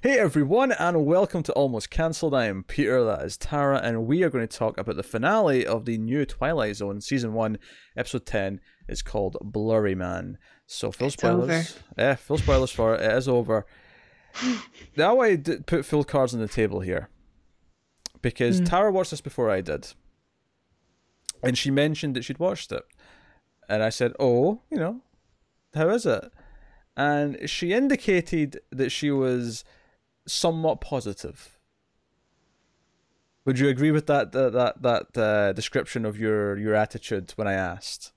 Hey everyone, and welcome to Almost Cancelled. I am Peter, that is Tara, and we are going to talk about the finale of the new Twilight Zone Season 1, Episode 10. It's called Blurry Man. So, full It's spoilers. over. Yeah, full spoilers for it. It is over. now I d- put full cards on the table here. Because hmm. Tara watched this before I did. And she mentioned that she'd watched it. And I said, Oh, you know, how is it? And she indicated that she was somewhat positive. Would you agree with that that that, that uh, description of your your attitude when I asked?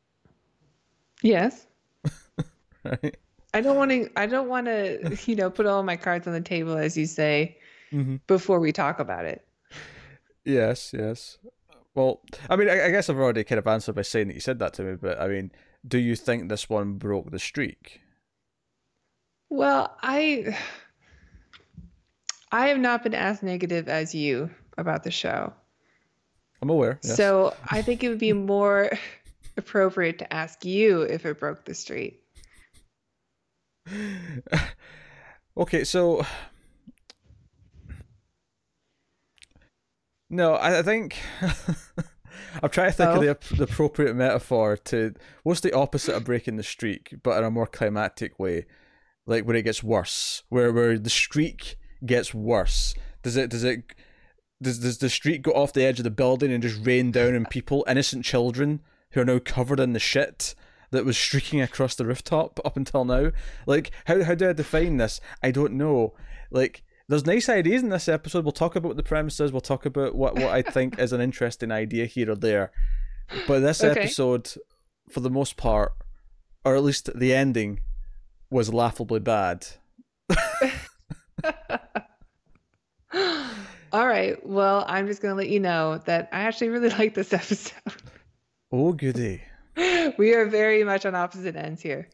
Yes. Right. I don't want to. I don't want to. You know, put all my cards on the table, as you say, Mm-hmm. before we talk about it. Yes, yes. Well, I mean, I, I guess I've already kind of answered by saying that you said that to me, but I mean, do you think this one broke the streak? Well, I. I have not been as negative as you about the show. I'm aware. Yes. So I think it would be more appropriate to ask you if it broke the streak. okay, so no, I, I think I'm trying to think of Oh. the, the appropriate metaphor to what's the opposite of breaking the streak, but in a more climactic way, like where it gets worse, where where the streak gets worse. Does it? Does it? Does does the street go off the edge of the building and just rain down on people, innocent children who are now covered in the shit? that was streaking across the rooftop up until now. Like, how how do I define this? I don't know. Like, there's nice ideas in this episode. We'll talk about what the premise is. We'll talk about what, what I think is an interesting idea here or there. But this Okay. episode, for the most part, or at least the ending, was laughably bad. All right. Well, I'm just going to let you know that I actually really like this episode. Oh goody! we are very much on opposite ends here.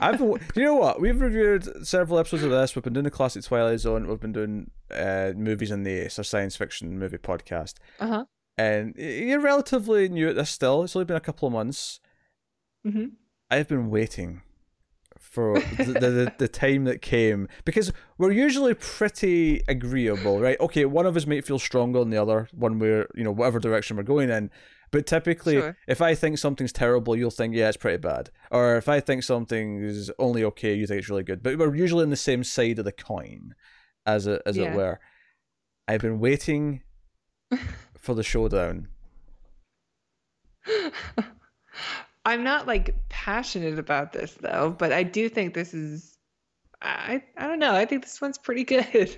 I've been, you know what? We've reviewed several episodes of this. We've been doing the classic Twilight Zone. We've been doing uh, movies in the Ace, or science fiction movie podcast. Uh huh. and you're relatively new at this still. It's only been a couple of months. hmm I've been waiting for the, the, the, time that came because we're usually pretty agreeable, right? Okay, one of us might feel stronger than the other, one where you know whatever direction we're going in. But typically, Sure. if I think something's terrible, you'll think yeah, it's pretty bad. Or if I think something is only okay, you think it's really good. But we're usually on the same side of the coin, as it as Yeah. it were. I've been waiting for the showdown. I'm not like passionate about this though, but I do think this is. I I don't know. I think this one's pretty good.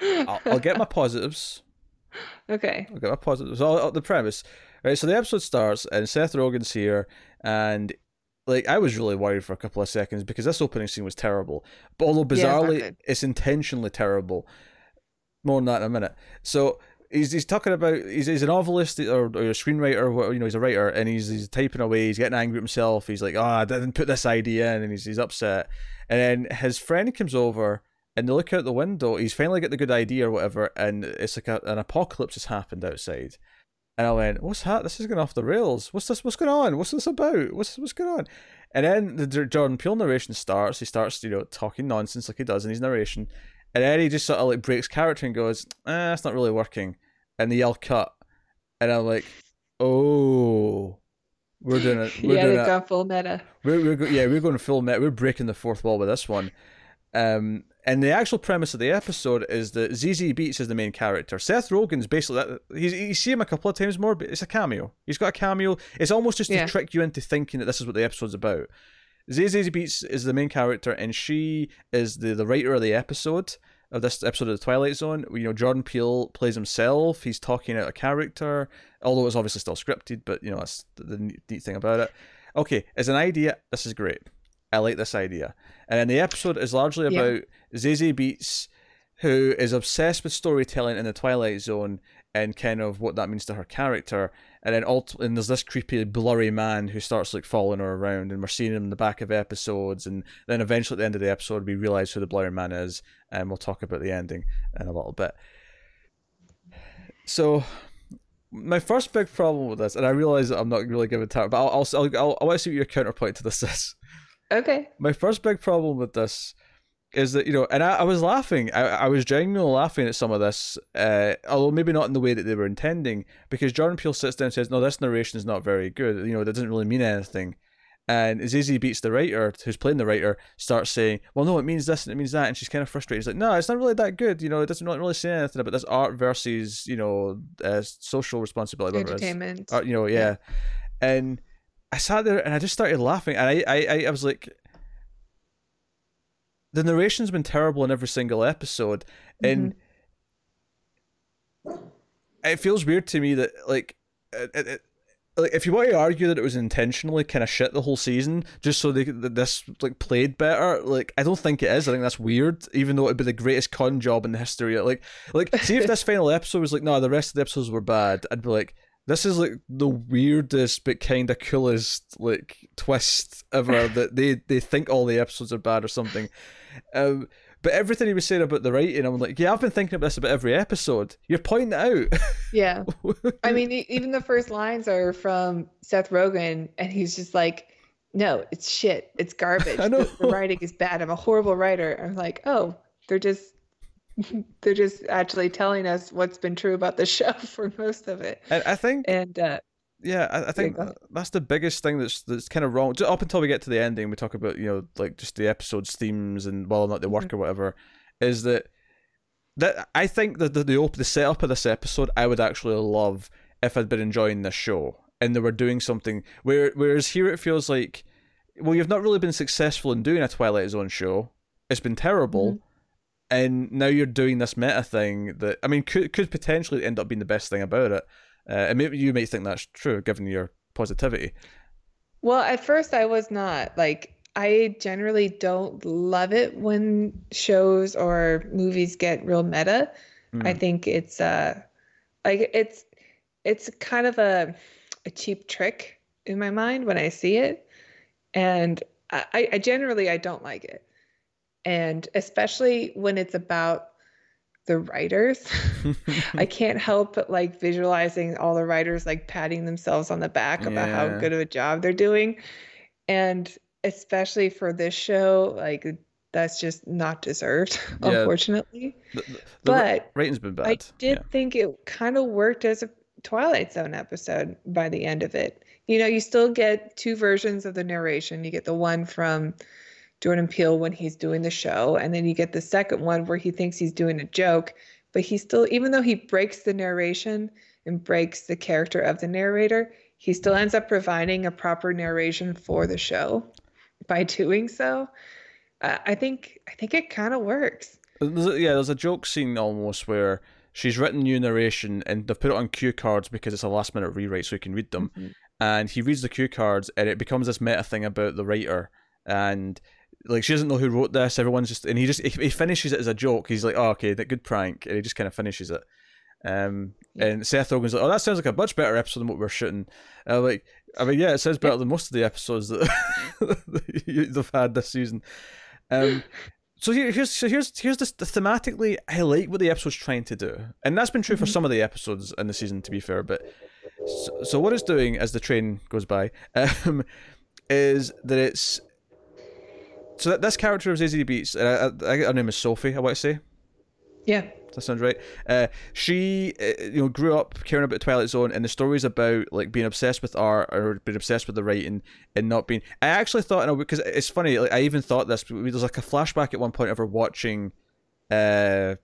I'll, I'll get my positives. okay. I'll get my positives. I'll- the premise, right? So the episode starts, and Seth Rogen's here, and like I was really worried for a couple of seconds because this opening scene was terrible. But although Yeah, it's bizarrely, it's intentionally terrible. More on that in a minute. So. He's, he's talking about he's, he's a novelist or, or a screenwriter or you know he's a writer and he's he's typing away he's getting angry at himself he's like oh I didn't put this idea in and he's he's upset and then his friend comes over and they look out the window. He's finally got the good idea or whatever, and it's like a, an apocalypse has happened outside. And I went, "What's that? This is going off the rails. What's this? What's going on? What's this about? What's what's going on?" And then the Jordan Peele narration starts. He starts, you know, talking nonsense like he does in his narration, and then he just sort of like breaks character and goes, "Ah, that's not really working." And they yell cut, and I'm like, "Oh." We're doing it. We're yeah, doing they've gone full meta. We're, we're go- yeah, we're going full meta. We're breaking the fourth wall with this one. Um, and the actual premise of the episode is that Zazie Beetz is the main character. Seth Rogen's basically that. He's, you see him a couple of times more, but it's a cameo. He's got a cameo. It's almost just Yeah. to trick you into thinking that this is what the episode's about. Zazie Beetz is the main character, and she is the, the writer of the episode of this episode of the Twilight Zone. You know, Jordan Peele plays himself. He's talking out a character, although it's obviously still scripted. But you know, that's the, neat, thing about it. Okay, as an idea, this is great. I like this idea. And then the episode is largely Yeah. about Zazie Beetz, who is obsessed with storytelling in the Twilight Zone and kind of what that means to her character. And then ult- and there's this creepy, blurry man who starts like following her around, and we're seeing him in the back of episodes. And then eventually at the end of the episode, we realize who the blurry man is, and we'll talk about the ending in a little bit. So, my first big problem with this, and I realize that I'm not really giving time, but I'll, I'll, I'll, I'll I want to see what your counterpoint to this is. Okay. My first big problem with this is that you know, and I, I was laughing. I, I was genuinely laughing at some of this, uh, although maybe not in the way that they were intending, because Jordan Peele sits down and says, "No, this narration is not very good. You know, that doesn't really mean anything." And Zazie Beetz the writer, who's playing the writer, starts saying, "Well, no, it means this and it means that," and she's kind of frustrated. She's like, "No, it's not really that good. You know, it doesn't really say anything about this art versus you know uh, social responsibility, entertainment. Art, you know, yeah. yeah. And I sat there and I just started laughing, and I, I, I was like, the narration's been terrible in every single episode, and mm-hmm. it feels weird to me that like. It, it, like if you want to argue that it was intentionally kind of shit the whole season just so they that this like played better like i don't think it is i think that's weird even though it'd be the greatest con job in the history like like see if this final episode was like no the rest of the episodes were bad i'd be like this is like the weirdest but kind of coolest like twist ever that they they think all the episodes are bad or something. Um, but everything he was saying about the writing, I'm like, yeah, I've been thinking about this about every episode. You're pointing it out. Yeah, I mean, even the first lines are from Seth Rogen, and he's just like, "No, it's shit. It's garbage. I know. The, writing is bad. I'm a horrible writer." I'm like, "Oh, they're just they're just actually telling us what's been true about the show for most of it. And I think, and uh, yeah, I, I think yeah, that's the biggest thing that's that's kind of wrong. Just up until we get to the ending, we talk about you know like just the episode's themes and whether or not they work mm-hmm. or whatever. Is that that I think that the, the the setup of this episode I would actually love if I'd been enjoying this show and they were doing something where whereas here it feels like well you've not really been successful in doing a Twilight Zone show. It's been terrible. Mm-hmm and now you're doing this meta thing that I mean could could potentially end up being the best thing about it. Uh, and maybe you may think that's true given your positivity. Well, at first I was not like I generally don't love it when shows or movies get real meta. Mm. I hmm. think it's uh like it's it's kind of a a cheap trick in my mind when I see it. And I, I generally I don't like it and especially when it's about the writers i can't help but like visualizing all the writers like patting themselves on the back about yeah. how good of a job they're doing and especially for this show like that's just not deserved yeah. unfortunately the, the, the but rating's been bad i did yeah. think it kind of worked as a twilight zone episode by the end of it you know you still get two versions of the narration you get the one from Jordan Peele when he's doing the show. And then you get the second one where he thinks he's doing a joke, but he still, even though he breaks the narration and breaks the character of the narrator, he still ends up providing a proper narration for the show by doing so. Uh, I think I think it kind of works. There's a, yeah, there's a joke scene almost where she's written new narration and they've put it on cue cards because it's a last minute rewrite so you can read them. Mm-hmm. And he reads the cue cards and it becomes this meta thing about the writer and like she doesn't know who wrote this. Everyone's just and he just he finishes it as a joke. He's like, "Oh, okay, that good prank," and he just kind of finishes it. Um, yeah. and Seth Rogen's like, "Oh, that sounds like a much better episode than what we're shooting." Uh, like, I mean, yeah, it sounds better than most of the episodes that, they've had this season. Um, so here, here's so here's here's this thematically. I like what the episode's trying to do, and that's been true for mm-hmm. some of the episodes in the season, to be fair. But so, so what it's doing as the train goes by, um, is that it's so that this character of Zazie Beetz, uh, I, her name is Sophie. I want to say. Yeah. That sounds right. Uh, she, uh, you know, grew up caring about Twilight Zone, and the stories about like being obsessed with art or being obsessed with the writing and not being. I actually thought, because it's funny, like I even thought this. There's like a flashback at one point of her watching, uh,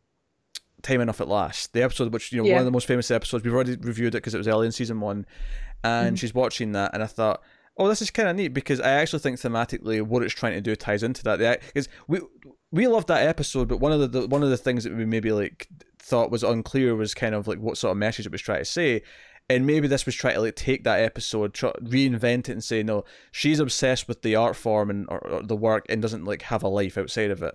Time Enough at Last, the episode which you know yeah. one of the most famous episodes. We've already reviewed it because it was early in season one, and mm. she's watching that, and I thought oh, this is kind of neat because I actually think thematically what it's trying to do ties into that. Because we we loved that episode, but one of the, the one of the things that we maybe like thought was unclear was kind of like what sort of message it was trying to say. And maybe this was trying to like take that episode, try, reinvent it, and say no, she's obsessed with the art form and or, or the work, and doesn't like have a life outside of it.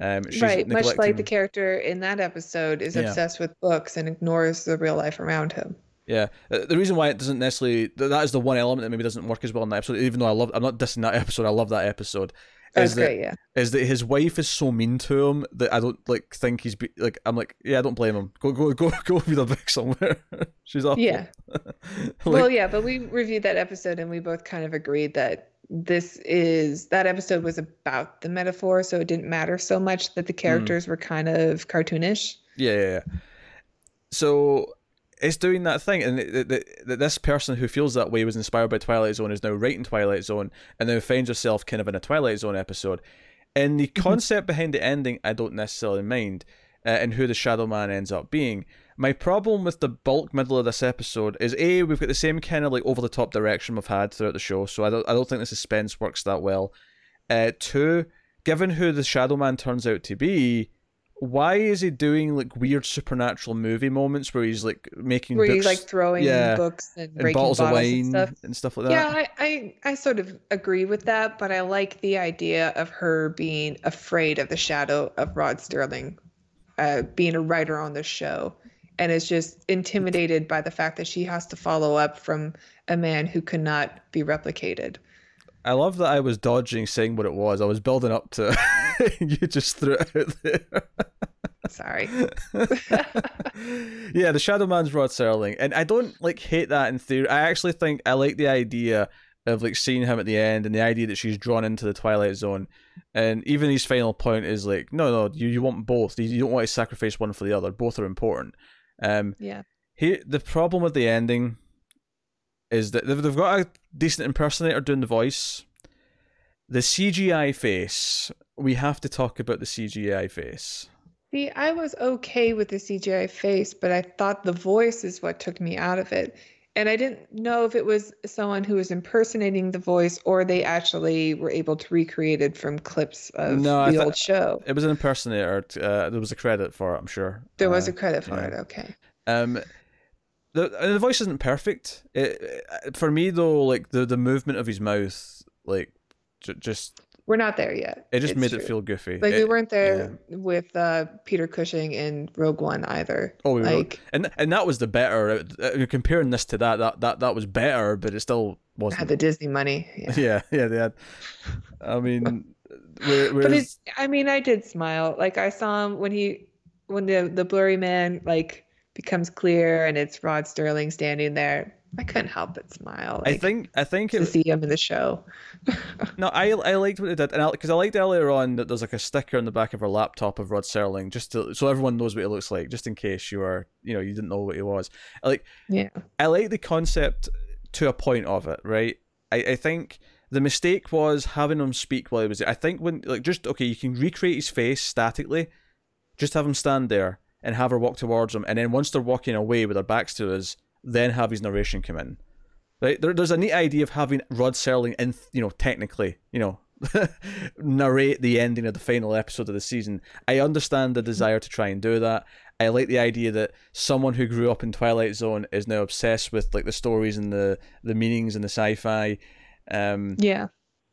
Um, right, much like the character in that episode is obsessed yeah. with books and ignores the real life around him. Yeah, uh, the reason why it doesn't necessarily that is the one element that maybe doesn't work as well in that episode. Even though I love, I'm not dissing that episode. I love that episode. That's is great. That, yeah. Is that his wife is so mean to him that I don't like think he's be, like I'm like yeah I don't blame him. Go go go go read a book somewhere. She's awful. Yeah. like, well, yeah, but we reviewed that episode and we both kind of agreed that this is that episode was about the metaphor, so it didn't matter so much that the Mm. characters were kind of cartoonish. Yeah, yeah, yeah. So it's doing that thing, and th- th- th- this person who feels that way was inspired by Twilight Zone is now writing Twilight Zone, and now finds herself kind of in a Twilight Zone episode. And the concept behind the ending, I don't necessarily mind, uh, and who the Shadow Man ends up being. My problem with the bulk middle of this episode is a we've got the same kind of like over the top direction we've had throughout the show, so I don't I don't think the suspense works that well. Uh, two, given who the Shadow Man turns out to be, why is he doing like weird supernatural movie moments where he's like making Where books he's like throwing yeah, books and and breaking bottles of wine and stuff. and stuff like that? Yeah, I, I I sort of agree with that, but I like the idea of her being afraid of the shadow of Rod Sterling, uh, being a writer on the show, and is just intimidated by the fact that she has to follow up from a man who cannot be replicated. I love that I was dodging saying what it was. I was building up to you just threw it out there. Sorry. yeah, the Shadow Man's Rod Serling, and I don't like hate that in theory. I actually think I like the idea of like seeing him at the end, and the idea that she's drawn into the Twilight Zone, and even his final point is like, no, no, you you want both. You, you don't want to sacrifice one for the other. Both are important. Um, Yeah. here the problem with the ending is that they've, they've got a decent impersonator doing the voice. The CGI face, we have to talk about the CGI face. See, I was okay with the CGI face, but I thought the voice is what took me out of it. And I didn't know if it was someone who was impersonating the voice or they actually were able to recreate it from clips of No, the thought- old show. It was an impersonator. Uh, there was a credit for it, I'm sure. There was Uh, a credit for yeah. it. Okay. Um, the and the voice isn't perfect. It, it- for me though, like the the movement of his mouth, like j- just We're not there yet. it just It's made true. it feel goofy. like we weren't there with uh, Peter Cushing in Rogue One either. Oh, we were- like and and that was the better. Uh, comparing this to that, that that that was better, but it still wasn't. had the Disney money. Yeah. yeah, yeah, they had. I mean, where, but it's i mean i did smile like i saw him when he when the the blurry man like becomes clear and it's rod sterling standing there i couldn't help but smile I think I think to it, see him in the show no, I I liked what they did, and because I, liked earlier on that there's like a sticker on the back of her laptop of Rod Serling, just to so everyone knows what he looks like, just in case you were you know you didn't know what he was. I like yeah I like the concept to a point of it, right? I, I think the mistake was having him speak while he was there. I think when like just okay, you can recreate his face statically, just have him stand there and have her walk towards him, and then once they're walking away with their backs to us, then have his narration come in. Right? There, there's a neat idea of having Rod Serling in, you know, technically, you know, narrate the ending of the final episode of the season. I understand the desire to try and do that. I like the idea that someone who grew up in Twilight Zone is now obsessed with like the stories and the the meanings and the sci-fi. Um, yeah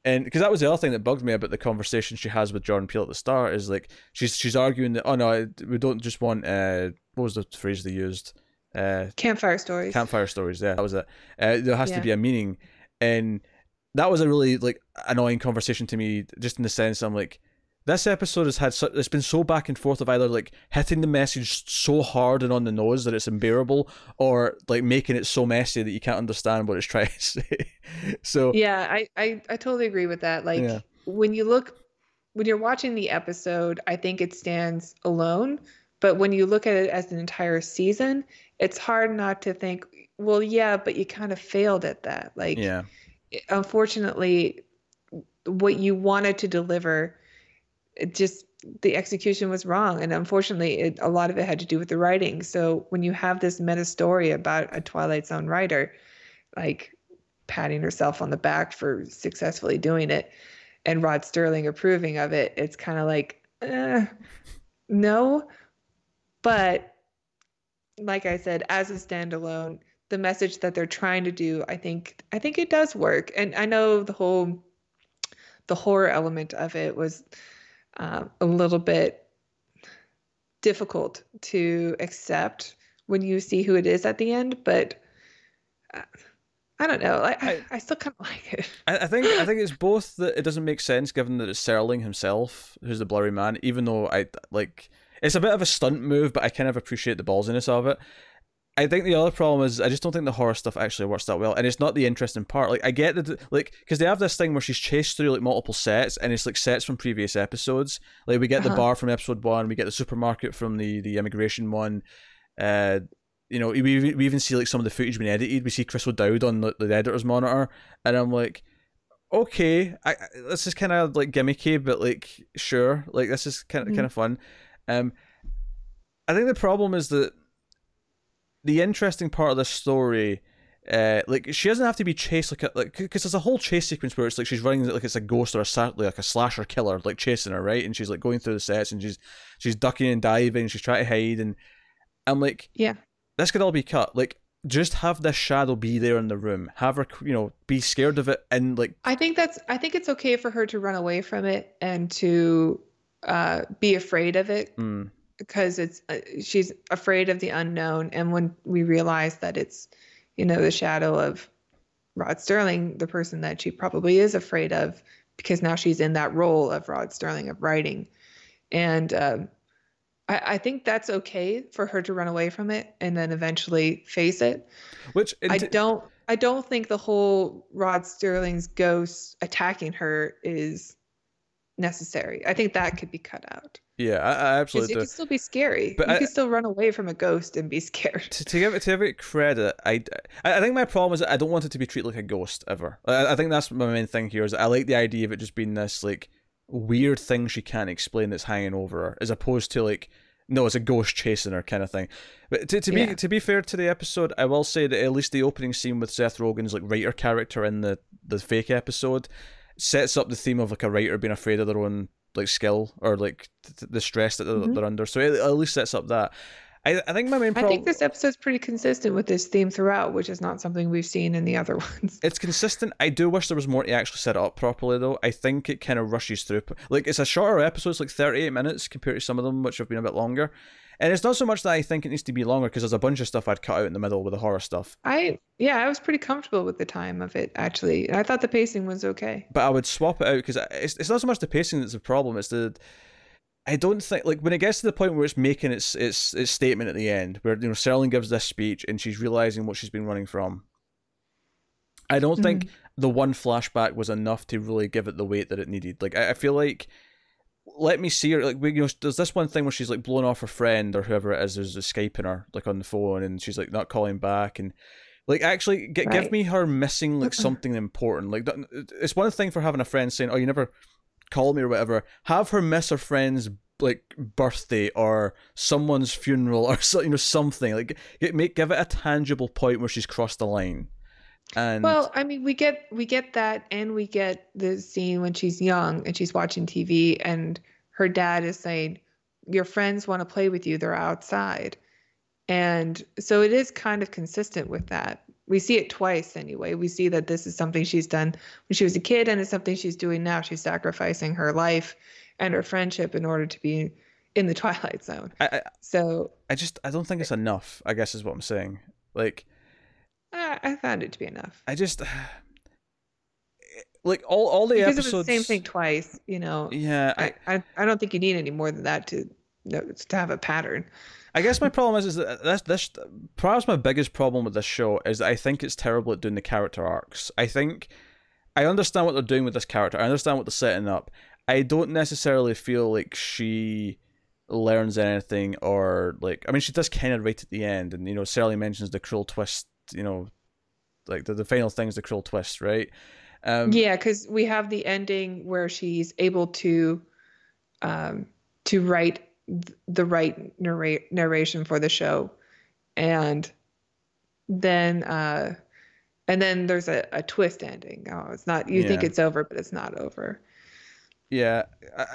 and because that was the other thing that bugged me about the conversation she has with Jordan Peele at the start is like she's she's arguing that oh no we don't just want uh what was the phrase they used? Uh campfire stories. campfire stories yeah that was it. Uh, there has to be a meaning. And that was a really like annoying conversation to me just in the sense I'm like this episode has had it's been so back and forth of either like hitting the message so hard and on the nose that it's unbearable or like making it so messy that you can't understand what it's trying to say. So yeah I, I i totally agree with that. Like Yeah. when you look when you're watching the episode i think it stands alone. But when you look at it as an entire season it's hard not to think well yeah but you kind of failed at that. Like yeah. unfortunately what you wanted to deliver it just the execution was wrong. And unfortunately it, a lot of it had to do with the writing. So when you have this meta story about a twilight zone writer like patting herself on the back for successfully doing it and rod sterling approving of it it's kind of like eh, no. But like i said as a standalone the message that they're trying to do i think i think it does work. And i know the whole the horror element of it was um, a little bit difficult to accept when you see who it is at the end but uh, i don't know I, I, I still kind of like it I, I think I think it's both that it doesn't make sense given that it's Serling himself who's the blurry man, even though I like it's a bit of a stunt move, but I kind of appreciate the ballsiness of it. I think the other problem is I just don't think the horror stuff actually works that well, and it's not the interesting part. Like I get that, like because they have this thing where she's chased through like multiple sets, and it's like sets from previous episodes. Like we get uh-huh. the bar from episode one, we get the supermarket from the the immigration one. Uh, you know, we we even see like some of the footage being edited. We see Chris O'Dowd on the, the editor's monitor, and I'm like, okay, I, this is kind of like gimmicky, but like sure, like this is kind of mm-hmm. kind of fun. Um, I think the problem is that the interesting part of the story uh, like she doesn't have to be chased like a, like because there's a whole chase sequence where it's like she's running like it's a ghost or a like a slasher killer like chasing her right? And she's like going through the sets and she's she's ducking and diving she's trying to hide and I'm like yeah. this could all be cut. Like just have this shadow be there in the room. Have her you know be scared of it and like I think that's I think it's okay for her to run away from it and to uh be afraid of it. Mm because it's uh, she's afraid of the unknown and when we realize that it's you know the shadow of Rod Sterling the person that she probably is afraid of because now she's in that role of Rod Sterling of writing and um, I, I, think that's okay for her to run away from it and then eventually face it which I don't I don't think the whole Rod Sterling's ghost attacking her is necessary. I think that could be cut out. Yeah, I, I absolutely. It can still be scary. But you I, can still run away from a ghost and be scared. To, to give it to give it credit, I, I think my problem is that I don't want it to be treated like a ghost ever. I, I think that's my main thing here. Is I like the idea of it just being this like weird thing she can't explain that's hanging over her, as opposed to like no, it's a ghost chasing her kind of thing. But to, to yeah. be to be fair to the episode, I will say that at least the opening scene with Seth Rogen's like writer character in the the fake episode sets up the theme of like a writer being afraid of their own like skill or like th- the stress that they're, mm-hmm. they're under. So it at least sets up that. I, I think my main. Problem, I think this episode's pretty consistent with this theme throughout, which is not something we've seen in the other ones. It's consistent. I do wish there was more to actually set it up properly, though. I think it kind of rushes through. Like it's a shorter episode, it's like thirty-eight minutes compared to some of them, which have been a bit longer. And it's not so much that I think it needs to be longer because there's a bunch of stuff I'd cut out in the middle with the horror stuff. I yeah, I was pretty comfortable with the time of it actually. I thought the pacing was okay. But I would swap it out because it's it's not so much the pacing that's the problem. It's the I don't think like when it gets to the point where it's making its its its statement at the end, where you know Serling gives this speech and she's realizing what she's been running from. I don't mm-hmm. think the one flashback was enough to really give it the weight that it needed. Like I, I feel like let me see her. Like, you know, there's this one thing where she's like blowing off her friend or whoever it is who's escaping her, like on the phone, and she's like not calling back, and like actually g- right. give me her missing like something important. Like it's one thing for having a friend saying, "Oh, you never call me" or whatever. Have her miss her friend's like birthday or someone's funeral or so, you know something like make give it a tangible point where she's crossed the line. And well, I mean, we get we get that, and we get the scene when she's young and she's watching TV, and her dad is saying, "Your friends want to play with you; they're outside." And so it is kind of consistent with that. We see it twice anyway. We see that this is something she's done when she was a kid, and it's something she's doing now. She's sacrificing her life and her friendship in order to be in the twilight zone. I, I, so I just I don't think it's enough. I guess is what I'm saying. Like uh, I found it to be enough. I just like all all the because episodes. It was the same thing twice. You know. Yeah, I, I I don't think you need any more than that to to have a pattern. I guess my problem is is that this this perhaps my biggest problem with this show is that I think it's terrible at doing the character arcs. I think I understand what they're doing with this character. I understand what they're setting up. I don't necessarily feel like she learns anything or like I mean she does kind of right at the end and you know Sally mentions the cruel twist you know, like the, the final thing is the cruel twist, right? Um, yeah, because we have the ending where she's able to, um, to write the right narrate narration for the show, and then uh, and then there's a, a twist ending. Oh, it's not. You yeah. think it's over, but it's not over. Yeah, I,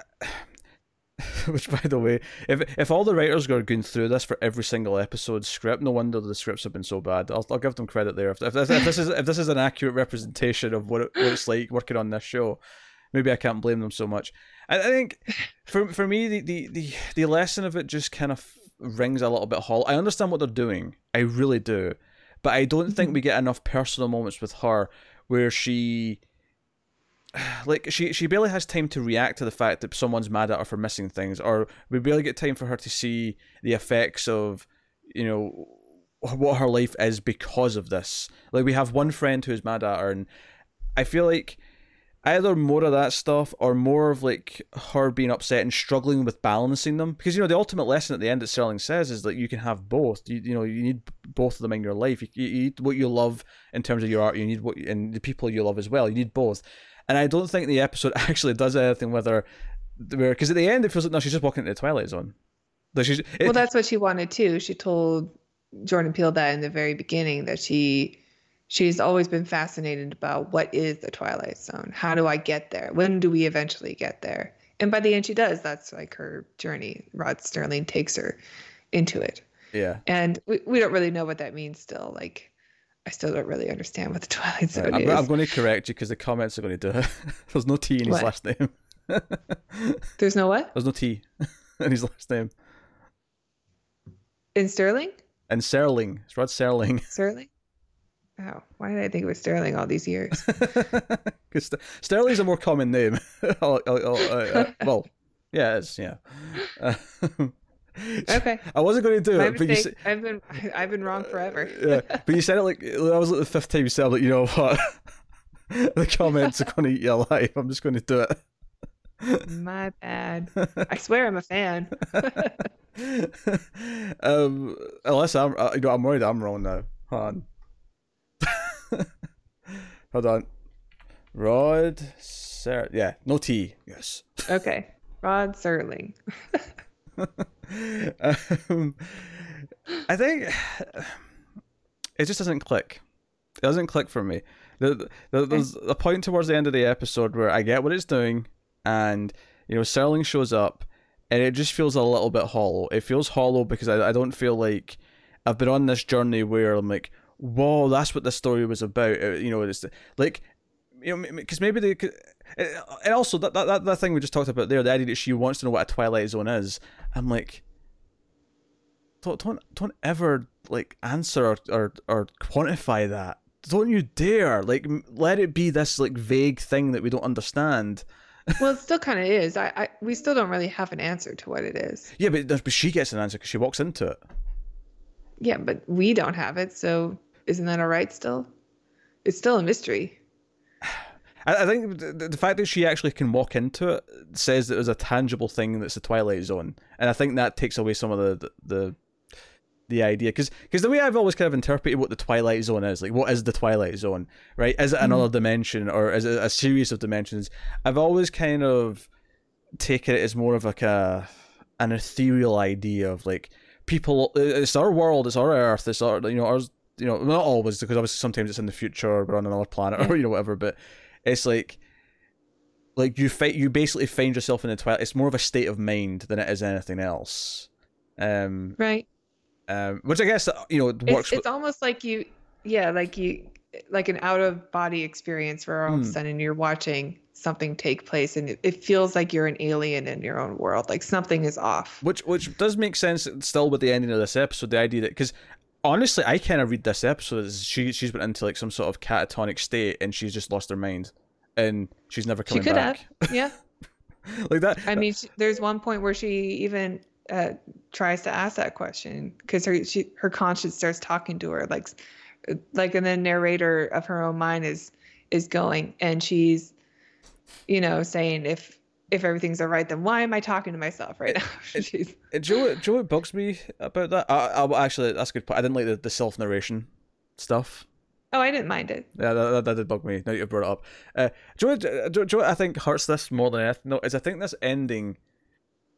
Which, by the way, if if all the writers are going through this for every single episode script, no wonder the scripts have been so bad. I'll, I'll give them credit there. If, if, if, if this is if this is an accurate representation of what, it, what it's like working on this show, maybe I can't blame them so much. I, I think for for me, the, the the the lesson of it just kind of rings a little bit hollow. I understand what they're doing, I really do, but I don't think mm-hmm. we get enough personal moments with her where she like she she barely has time to react to the fact that someone's mad at her for missing things, or we barely get time for her to see the effects of you know what her life is because of this. Like we have one friend who's mad at her, and I feel like either more of that stuff or more of like her being upset and struggling with balancing them. Because you know the ultimate lesson at the end that Serling says is that you can have both. You, you know you need both of them in your life. You, you need what you love in terms of your art. You need what and the people you love as well. You need both. And I don't think the episode actually does anything with her. Because at the end it feels like no, she's just walking into the twilight zone. Like she's, it, well, that's what she wanted too. She told Jordan Peele that in the very beginning that she she's always been fascinated about what is the Twilight Zone? How do I get there? When do we eventually get there? And by the end, she does. That's like her journey. Rod sterling takes her into it. Yeah. And we, we don't really know what that means still. Like, I still don't really understand what the Twilight Zone I'm, is. I'm going to correct you because the comments are going to do it. There's no T in his what? last name. There's no what? There's no T in his last name. In Sterling? And Serling. It's Rod Serling. Serling? Oh, why did I think it was Sterling all these years? Because St- Sterling's a more common name. oh, uh, well, yeah, it's yeah. okay. I wasn't going to do My it, but you. Sa- I've been I've been wrong forever. yeah, but you said it like that was like the fifth time you said like you know what, the comments are going to eat you alive. I'm just going to do it. My bad. I swear I'm a fan. um, unless I'm, uh, you know, I'm worried I'm wrong now. Hold on. Hold on. Rod Ser yeah, no T. Yes. Okay. Rod Serling. um, I think it just doesn't click. It doesn't click for me. there's a point towards the end of the episode where I get what it's doing, and you know, Serling shows up, and it just feels a little bit hollow. It feels hollow because I, I don't feel like I've been on this journey where I'm like, whoa, that's what the story was about. Uh, you know, it's like, you know, because maybe they could, and also that, that that thing we just talked about there, the idea that she wants to know what a twilight zone is. I'm like, don't don't don't ever like answer or or, or quantify that. Don't you dare! Like, let it be this like vague thing that we don't understand. well, it still kind of is. I, I we still don't really have an answer to what it is. Yeah, but, but she gets an answer because she walks into it. Yeah, but we don't have it, so isn't that all right still? It's still a mystery. I, think the, fact that she actually can walk into it says that there's a tangible thing that's the Twilight Zone, and I think that takes away some of the the the idea because because the way I've always kind of interpreted what the Twilight Zone is, like what is the Twilight Zone, right? Is it another mm. dimension or is it a series of dimensions? I've always kind of taken it as more of like a an ethereal idea of like people. It's our world, it's our Earth, it's our you know ours you know, not always because obviously sometimes it's in the future or we're on another planet or you know whatever. But it's like, like you fight, you basically find yourself in the twilight. It's more of a state of mind than it is anything else. Um, right. Um, which I guess you know works. It's, it's almost like you, yeah, like you, like an out of body experience where all of a hmm. sudden you're watching something take place and it, it, feels like you're an alien in your own world like something is off which which does make sense still with the ending of this episode the idea that because honestly, I kind of read this episode as she she's been into like some sort of catatonic state and she's just lost her mind and she's never coming she could back. Have. Yeah. like that. I mean, she, there's one point where she even uh, tries to ask that question because her she her conscience starts talking to her like like and the narrator of her own mind is is going and she's you know saying if if everything's all right, then why am I talking to myself right now? Jeez. Joe, Joe, it bugs me about that. I, I, actually, that's a good point. I didn't like the, the self narration stuff. Oh, I didn't mind it. Yeah, that, that, that did bug me. Now you've brought it up. Uh, Joe, Joe, Joe, I think hurts this more than anything. No, is I think this ending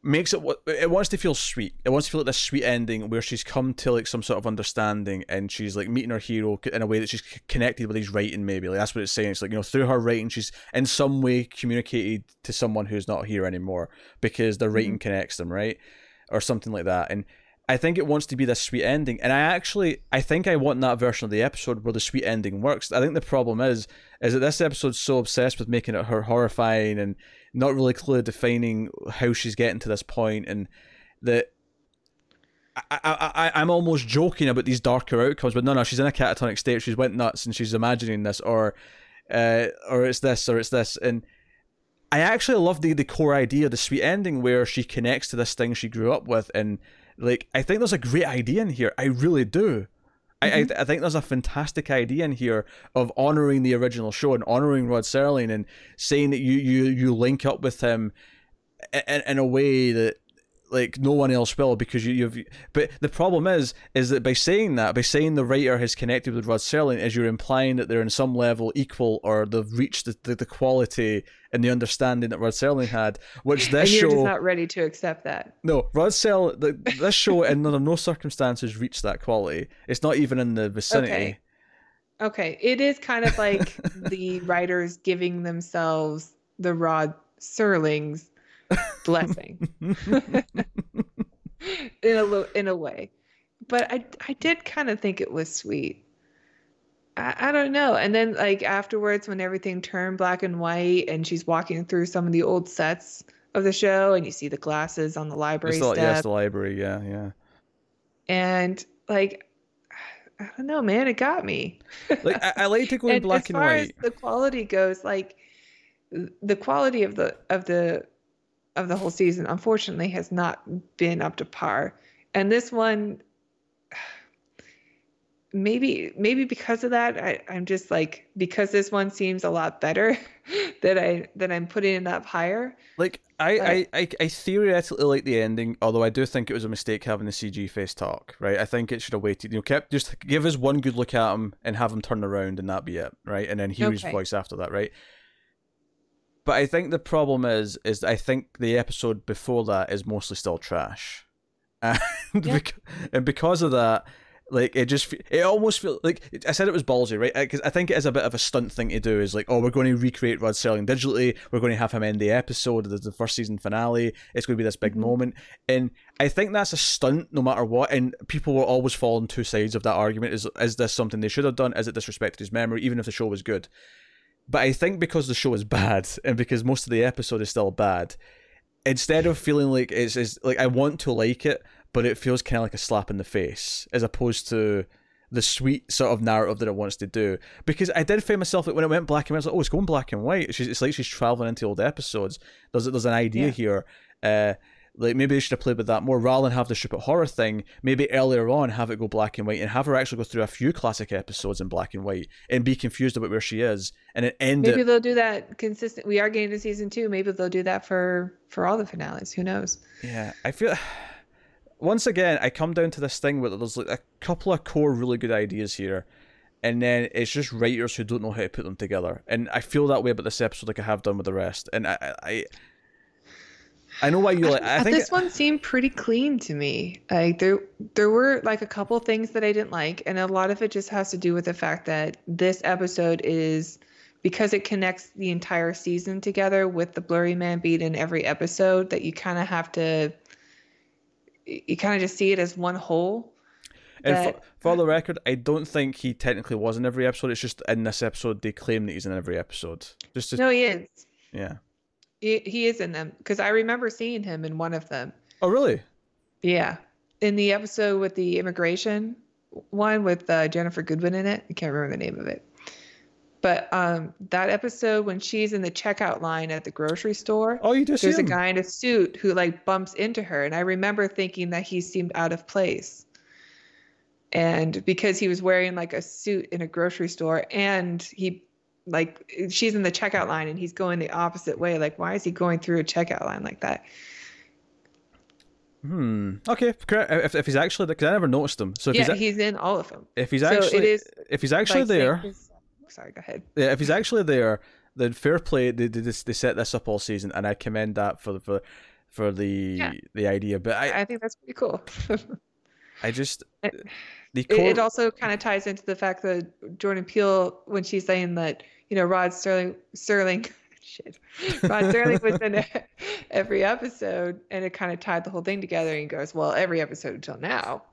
makes it what it wants to feel sweet. It wants to feel like this sweet ending where she's come to like some sort of understanding and she's like meeting her hero in a way that she's connected with his writing. Maybe like that's what it's saying. It's like you know through her writing, she's in some way communicated to someone who's not here anymore because the writing mm-hmm. connects them, right, or something like that. And I think it wants to be this sweet ending, and I actually I think I want that version of the episode where the sweet ending works. I think the problem is is that this episode's so obsessed with making it her horrifying and not really clearly defining how she's getting to this point, and that I, I, I, am almost joking about these darker outcomes, but no, no, she's in a catatonic state. She's went nuts and she's imagining this, or, uh, or it's this, or it's this, and I actually love the the core idea, the sweet ending where she connects to this thing she grew up with, and like I think there's a great idea in here. I really do. Mm-hmm. I, I think there's a fantastic idea in here of honoring the original show and honoring Rod Serling and saying that you you you link up with him in, in a way that like no one else will because you, you've but the problem is is that by saying that by saying the writer has connected with Rod Serling is you're implying that they're in some level equal or they've reached the, the, the quality and the understanding that Rod Serling had which this and you're show just not ready to accept that. No Rod Serling the, this show in under no circumstances reached that quality. It's not even in the vicinity. Okay. Okay. It is kind of like the writers giving themselves the Rod Serling's blessing. In a lo- in a way. But i i did kind of think it was sweet. I, I don't know. And then like afterwards when everything turned black and white and she's walking through some of the old sets of the show and you see the glasses on the library it's the, yeah, it's the library. Yeah yeah. And like i don't know man. It got me. Like I, I like to go in and black as and far white. as the quality goes like the quality of the of the of the whole season unfortunately has not been up to par and this one maybe maybe because of that I, i'm just like because this one seems a lot better that i that i'm putting it up higher Like I, But- I, I, I theoretically like the ending, although I do think it was a mistake having the CG face talk. Right, I think it should have waited. You know, kept just give us one good look at him and have him turn around, and that be it. Right, and then hear his voice after that. Right. But I think the problem is, is I think the episode before that is mostly still trash, and, Yeah. bec- and because of that, like it just it almost feels like I said it was ballsy, right? Because I think it is a bit of a stunt thing to do. Is like, oh, we're going to recreate Rod Serling digitally. We're going to have him end the episode, the, the first season finale. It's going to be this big Mhm. moment, and I think that's a stunt, no matter what. And people will always fall on two sides of that argument. Is is this something they should have done? Is it disrespected his memory, even if the show was good? But I think because the show is bad, and because most of the episode is still bad, instead of feeling like it's, it's like I want to like it, but it feels kind of like a slap in the face, as opposed to the sweet sort of narrative that it wants to do. Because I did find myself like when it went black and white, I was like, oh, it's going black and white. She's, it's like she's traveling into old episodes. There's there's an idea Yeah. here. Uh, like maybe they should have played with that more rather than have the stupid horror thing. Maybe earlier on have it go black and white and have her actually go through a few classic episodes in black and white and be confused about where she is and then end maybe it. they'll do that consistent we are getting to season two maybe they'll do that for for all the finales who knows Yeah, I feel. Once again, I come down to this thing where there's like a couple of core really good ideas here, and then it's just writers who don't know how to put them together. And I feel that way about this episode, like I have done with the rest. And I, I, I- know why you like. I Uh, think this one seemed pretty clean to me. Like there, there were like a couple things that I didn't like, and a lot of it just has to do with the fact that this episode is because it connects the entire season together with the blurry man beat in every episode. That you kind of have to, you kind of just see it as one whole. And for, for the record, I don't think he technically was in every episode. It's just in this episode they claim that he's in every episode. Just to, No, he is. yeah. He, he is in them because I remember seeing him in one of them. Oh really? Yeah, in the episode with the immigration one with uh, Ginnifer Goodwin in it. I can't remember the name of it. But um, that episode when she's in the checkout line at the grocery store, Oh, you see there's a guy in a suit who like bumps into her, and I remember thinking that he seemed out of place. And because he was wearing like a suit in a grocery store, and he like she's in the checkout line and he's going the opposite way. Like, why is he going through a checkout line like that? Hmm. Okay. correct. If, if he's actually, because I never noticed him. So if yeah, he's he's in all of them. if he's actually so it is if he's actually like there, Sorry, go ahead. yeah, if he's actually there, then fair play. They they, they set this up all season, and I commend that for the for, for the Yeah. the idea. But I I think that's pretty cool. I just It- the core. it also kind of ties into the fact that Jordan Peele, when she's saying that, you know, Rod Sterling, Sterling, shit, Rod Sterling was in every episode, and it kind of tied the whole thing together. And he goes, "Well, every episode until now,"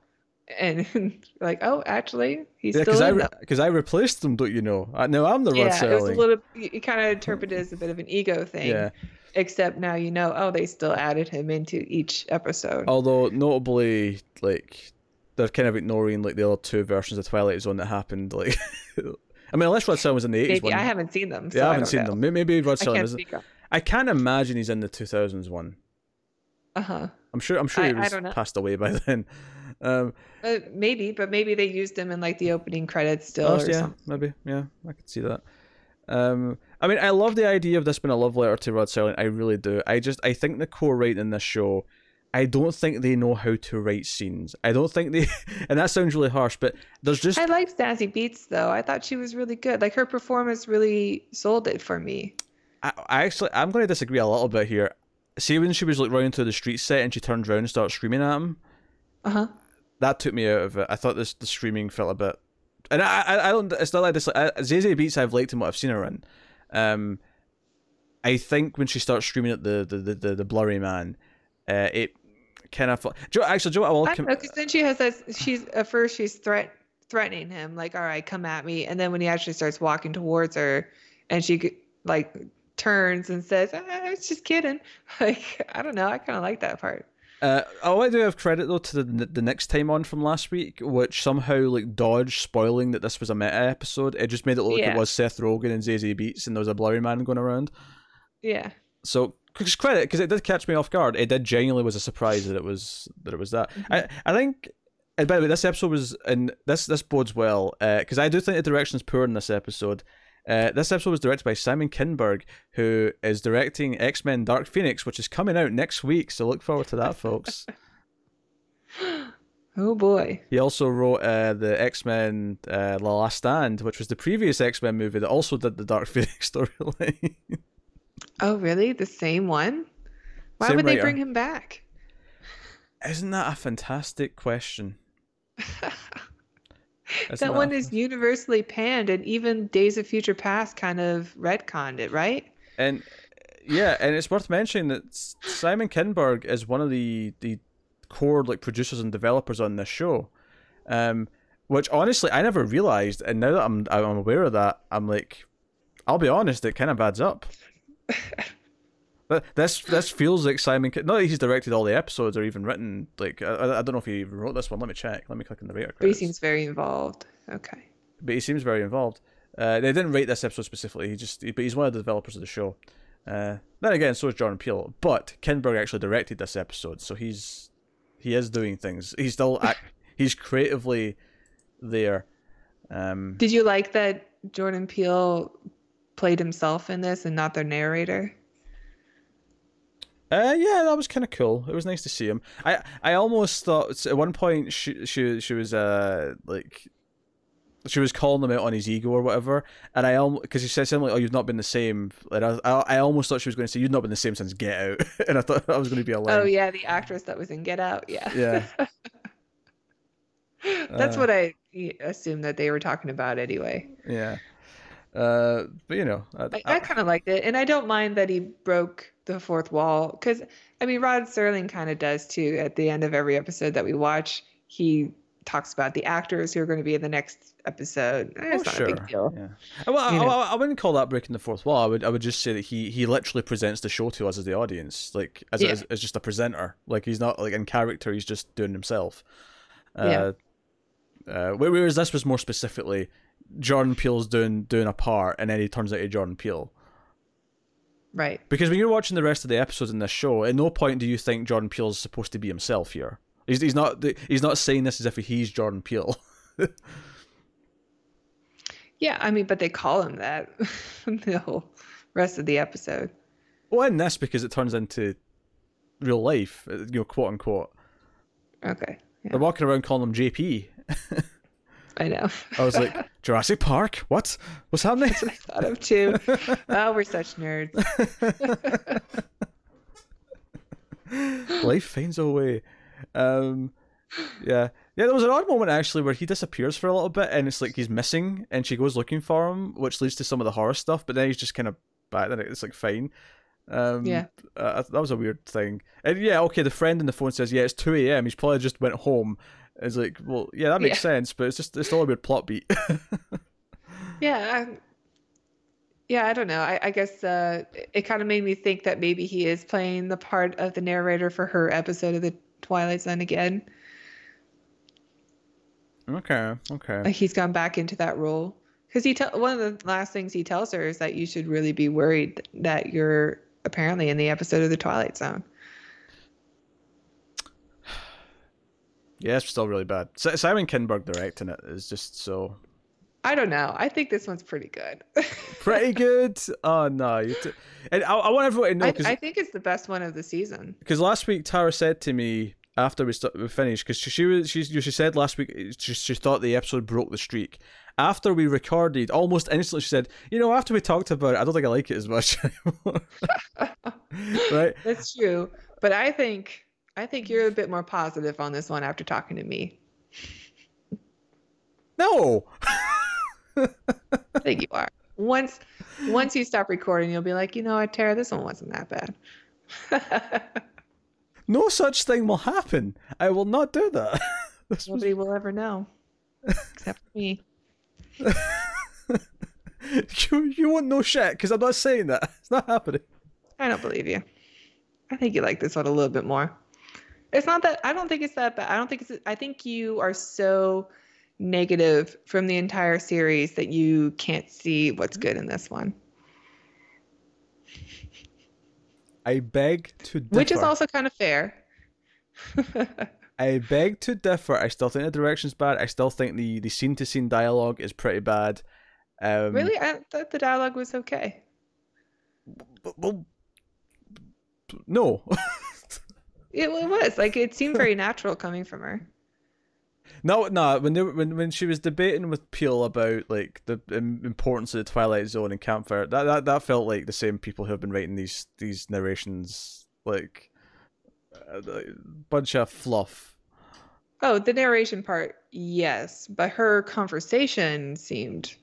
and like, "Oh, actually, he's yeah, because I re- I replaced them, don't you know? I, now I'm the Rod Yeah, it was a little. You, kind of interpreted it as a bit of an ego thing. Yeah. Except now you know, oh, they still added him into each episode. Although notably, like they're kind of ignoring like the other two versions of Twilight Zone that happened. Like, I mean, unless Rod Serling was in the eighties Maybe one. I haven't seen them. So yeah, I I haven't don't seen know. them. Maybe Rod I Serling is. I can't imagine he's in the two thousands one. Uh huh. I'm sure. I'm sure I- he I was passed away by then. um, uh, maybe, but maybe they used him in like the opening credits still. oh, or yeah, something. maybe. Yeah, I could see that. Um, I mean, I love the idea of this being a love letter to Rod Serling. I really do. I just, I think the core writing in this show, I don't think they know how to write scenes. I don't think they, and that sounds really harsh, but there's just I like Zazie Beetz though. I thought she was really good. Like her performance really sold it for me. I, I actually I'm going to disagree a little bit here. See when she was like running through the street set and she turned around and started screaming at him, Uh huh. that took me out of it. I thought this the screaming felt a bit, and I I, I don't. It's not like this. Like, Zazie Beetz I've liked in what I've seen her in. Um, I think when she starts screaming at the the the, the, the blurry man, uh, it of. Joe, actually, Joe, I will. I because then she has that. She's at first she's threat threatening him like, all right, come at me, and then when he actually starts walking towards her, and she like turns and says, ah, "I was just kidding." Like I don't know. I kind of like that part. Uh, I want to give credit though to the the next time on from last week, which somehow like dodged spoiling that this was a meta episode. It just made it look like it was Seth Rogen and Zazie Beetz, and there was a blurry man going around. Yeah. So credit because it did catch me off guard. It did genuinely was a surprise that it was that it was that. I I think. And by the way, this episode was and this this bodes well because I do think the direction is poor in this episode. Uh, this episode was directed by Simon Kinberg, who is directing X Men Dark Phoenix, which is coming out next week. So look forward to that, folks. Oh boy. He also wrote uh, the X Men uh, The Last Stand, which was the previous X Men movie that also did the Dark Phoenix storyline. Oh really? The same one? Why Same would they writer. bring him back? Isn't that a fantastic question? Isn't that one is universally panned, and even Days of Future Past kind of retconned it, right? And yeah, and it's worth mentioning that Simon Kinberg is one of the the core like producers and developers on this show. Um, which honestly I never realized, and now that I'm I'm aware of that, I'm like, I'll be honest, it kind of adds up. But this this feels like Simon. Not that he's directed all the episodes or even written. Like I, I don't know if he even wrote this one. Let me check. Let me click on the writer But he seems very involved. Okay. but he seems very involved. Uh, they didn't rate this episode specifically. He just, but he's one of the developers of the show. Uh, then again, so is Jordan Peele. But Kinberg actually directed this episode, so he's he is doing things. He's still act, he's creatively there. Um, Did you like that Jordan Peele played himself in this and not the narrator? Uh, yeah, that was kind of cool. It was nice to see him. I I almost thought at one point she she she was uh like she was calling him out on his ego or whatever, and I almost because he said something like, "Oh, you've not been the same." And I, I I almost thought she was going to say, "You've not been the same since Get Out," and I thought that was going to be a line. Oh yeah, the actress that was in Get Out. Yeah. Yeah. That's Uh, what I assumed that they were talking about anyway. yeah. Uh, but you know, I, I, I kind of liked it, and I don't mind that he broke the fourth wall because I mean Rod Serling kind of does too. At the end of every episode that we watch, he talks about the actors who are going to be in the next episode. Eh, It's oh, not sure. a big deal. Yeah. Well, I, You. I, I wouldn't call that breaking the fourth wall. I would I would just say that he he literally presents the show to us as the audience, like as Yeah. as, as just a presenter. Like he's not like in character. He's just doing himself. Uh, uh, whereas this was more specifically Jordan Peele's doing doing a part, and then he turns out to Jordan Peele. Right. Because when you're watching the rest of the episodes in this show, at no point do you think Jordan Peele's supposed to be himself here. He's, he's not he's not saying this as if he's Jordan Peele. Yeah, I mean, but they call him that the whole rest of the episode. well, in this because it turns into real life, you know, quote unquote. Okay. Yeah, They're walking around calling him JP. I know. I was like, Jurassic Park? What? What's happening? That's what I thought of too. oh, we're such nerds. Life finds a way. Um, yeah, yeah. There was an odd moment actually where he disappears for a little bit, and it's like he's missing, and she goes looking for him, which leads to some of the horror stuff. But then he's just kind of back. Then it's like fine. Um, Yeah. uh, that was a weird thing. And yeah, okay. The friend on the phone says, "Yeah, it's two a.m." He's probably just went home. It's like, well, yeah, that makes Yeah. sense, but it's just it's still a weird plot beat. Yeah. I, yeah, I don't know. I, I guess uh, it, it kind of made me think that maybe he is playing the part of the narrator for her episode of the Twilight Zone again. okay, okay. Like he's gone back into that role because he tell one of the last things he tells her is that you should really be worried that you're apparently in the episode of the Twilight Zone. Yeah, it's still really bad. Simon Kinberg directing it is just so I don't know. I think this one's pretty good. pretty good. Oh no, t- and I, I want everyone to know I, I think it's the best one of the season. because last week Tara said to me after we st- we finished because she, she was she she said last week eh, she, she thought the episode broke the streak. After we recorded, almost instantly she said, "You know, after we talked about it, I don't think I like it as much anymore." right? That's true, but I think I think you're a bit more positive on this one after talking to me. No. I think you are. Once once you stop recording, you'll be like, you know what, Tara, this one wasn't that bad. No such thing will happen. I will not do that. This was- Nobody will ever know, except me. you, you won't know shit because I'm not saying that. It's not happening. I don't believe you. I think you like this one a little bit more. It's not that I don't think it's that bad. I don't think it's I think you are so negative from the entire series that you can't see what's good in this one. I beg to differ. Which is also kind of fair. I beg to differ. I still think the direction's bad. I still think the the scene to scene dialogue is pretty bad. Um, really? I thought the dialogue was okay. Well, no. It, it was. Like it seemed very natural coming from her. No, no. When they, were- when when she was debating with Peele about like the importance of the Twilight Zone and Campfire, that, that that felt like the same people who have been writing these these narrations, like uh, a bunch of fluff. Oh, the narration part, yes, but her conversation seemed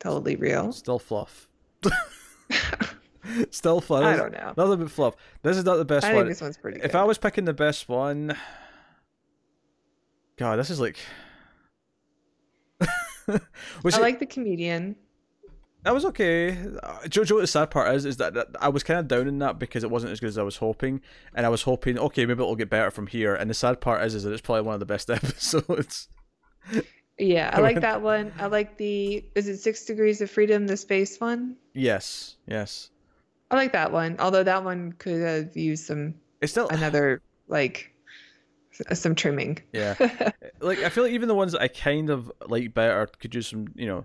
totally real. Still fluff. Still fluff. I don't know. Another bit fluff. This is not the best I one. think this one's pretty good. If I was picking the best one, God, this is like. was I it- like the comedian. that was okay. Uh, know what the sad part is? Is that, that I was kind of down in that because it wasn't as good as I was hoping, and I was hoping, okay, maybe it'll get better from here. And the sad part is, is that it's probably one of the best episodes. Yeah, I I like that one. I like the is it Six Degrees of Freedom, the space one. yes, yes. I like that one. Although that one could have used some It's still another like some trimming. yeah. Eh, like I feel like even the ones that I kind of like better could use some, you know,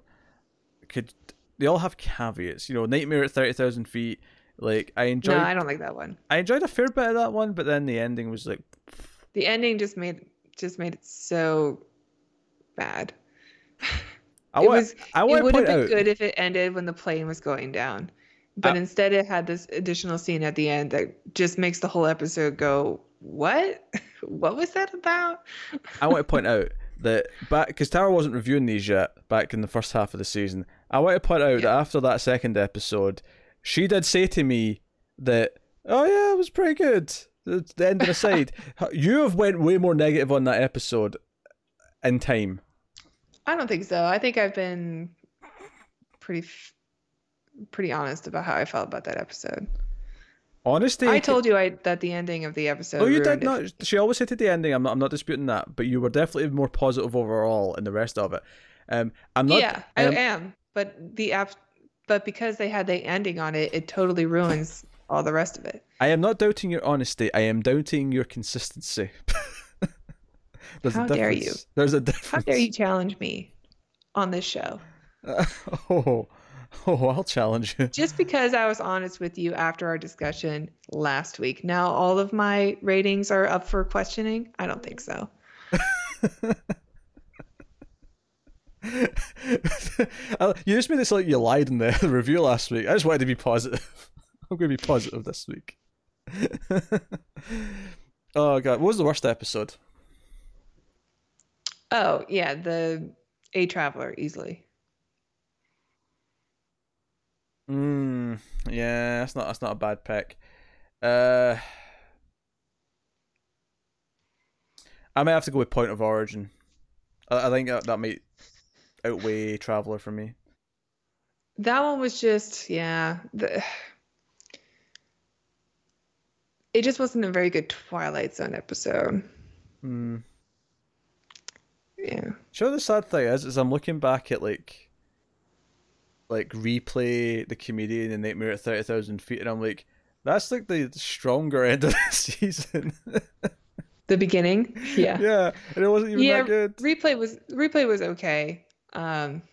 could they all have caveats? You know, Nightmare at thirty thousand feet. Like I enjoyed, no, I don't like that one. I enjoyed a fair bit of that one, but then the ending was like, The ending just made just made it so bad. I want, was I it want would have been out, good if it ended when the plane was going down. But Uh, instead it had this additional scene at the end that just makes the whole episode go, What? what was that about? I want to point out that back because Tara wasn't reviewing these yet back in the first half of the season. I want to point out that after that second episode, she did say to me that, "Oh yeah, it was pretty good." The, the end of the side, you have went way more negative on that episode in time. I don't think so. I think I've been pretty f- pretty honest about how I felt about that episode. Honesty. I told you I that the ending of the episode. Oh, you did it not. She always hated the ending. I'm not. I'm not disputing that. But you were definitely more positive overall in the rest of it. Um, I'm not. yeah, I um, am. But the app, but because they had the ending on it, it totally ruins all the rest of it. I am not doubting your honesty. I am doubting your consistency. There's How a dare you. There's a difference. How dare you challenge me on this show? oh, oh, I'll challenge you. Just because I was honest with you after our discussion last week. Now all of my ratings are up for questioning. I don't think so. Uh, you just made it sound like you lied in the review last week. I just wanted to be positive. I'm going to be positive this week. oh god, what was the worst episode? Oh yeah, the A Traveler easily. Mm, yeah, that's not that's not a bad pick. Uh, I might have to go with Point of Origin. I, I think that, that might outweigh Traveler for me. That one was just yeah. The, it just wasn't a very good Twilight Zone episode. Hmm. Yeah. Sure, the sad thing is, is I'm looking back at like, like replay the comedian in Nightmare at Thirty Thousand Feet, and I'm like, that's like the stronger end of the season. The beginning, yeah, yeah, and it wasn't even yeah. that good. Replay was replay was okay. Um,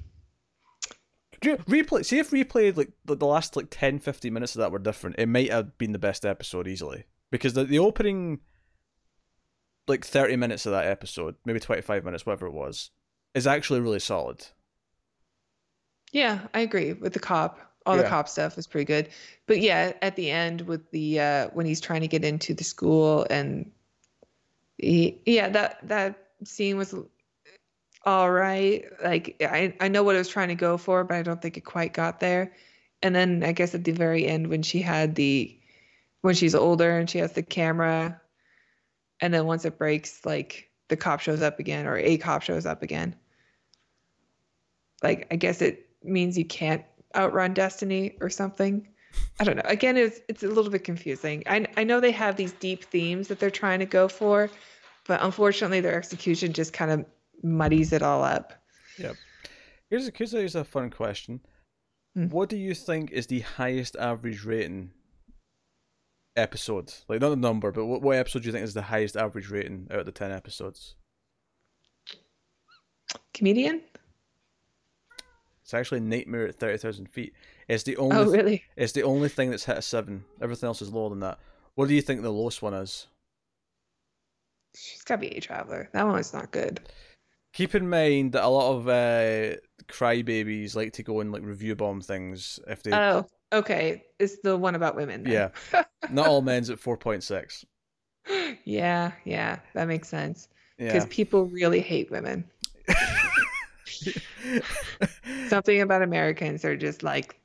you, replay. See if replayed like the, the last like 10, 15 minutes of that were different. It might have been the best episode easily because the the opening, like thirty minutes of that episode, maybe twenty five minutes, whatever it was, is actually really solid. Yeah, I agree with the cop. All the cop stuff was pretty good, but yeah, at the end with the uh, when he's trying to get into the school and he, yeah, that that scene was all right. Like I I know what it was trying to go for, but I don't think it quite got there. And then I guess at the very end when she had the when she's older and she has the camera and then once it breaks like the cop shows up again or a cop shows up again. Like I guess it means you can't outrun destiny or something. I don't know. Again, it's it's a little bit confusing. I I know they have these deep themes that they're trying to go for, but unfortunately their execution just kind of muddies it all up. Here's a here's a, here's a fun question. Hmm. What do you think is the highest average rating episode? Like not a number, but what, what episode do you think is the highest average rating out of the ten episodes? Comedian? It's actually Nightmare at thirty thousand feet. It's the only Oh, th- really? it's the only thing that's hit a seven. Everything else is lower than that. What do you think the lowest one is? She's got to be a traveler. That one's not good. Keep in mind that a lot of uh, crybabies like to go and like review bomb things if they. Oh, okay. It's the one about women. then. yeah, not all men's at four point six. yeah, yeah. That makes sense. Yeah. Because people really hate women. Something about Americans are just like,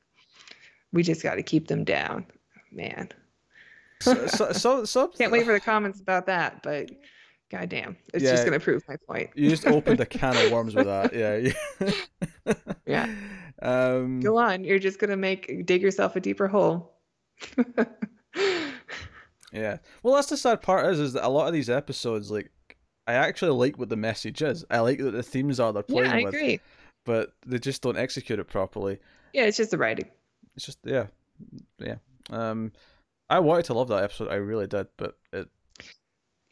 we just got to keep them down. Man. so, so, so, so, Can't wait for the comments about that, but goddamn, it's Yeah. just going to prove my point. You just opened a can of worms with that. Yeah. Yeah. Um, Go on. You're just going to make, dig yourself a deeper hole. yeah. Well, that's the sad part is, is that a lot of these episodes, like, I actually like what the message is. I like that the themes are they're playing yeah, I with, agree. but they just don't execute it properly. Yeah, it's just the writing. It's just, yeah, yeah. Um, I wanted to love that episode. I really did, but it,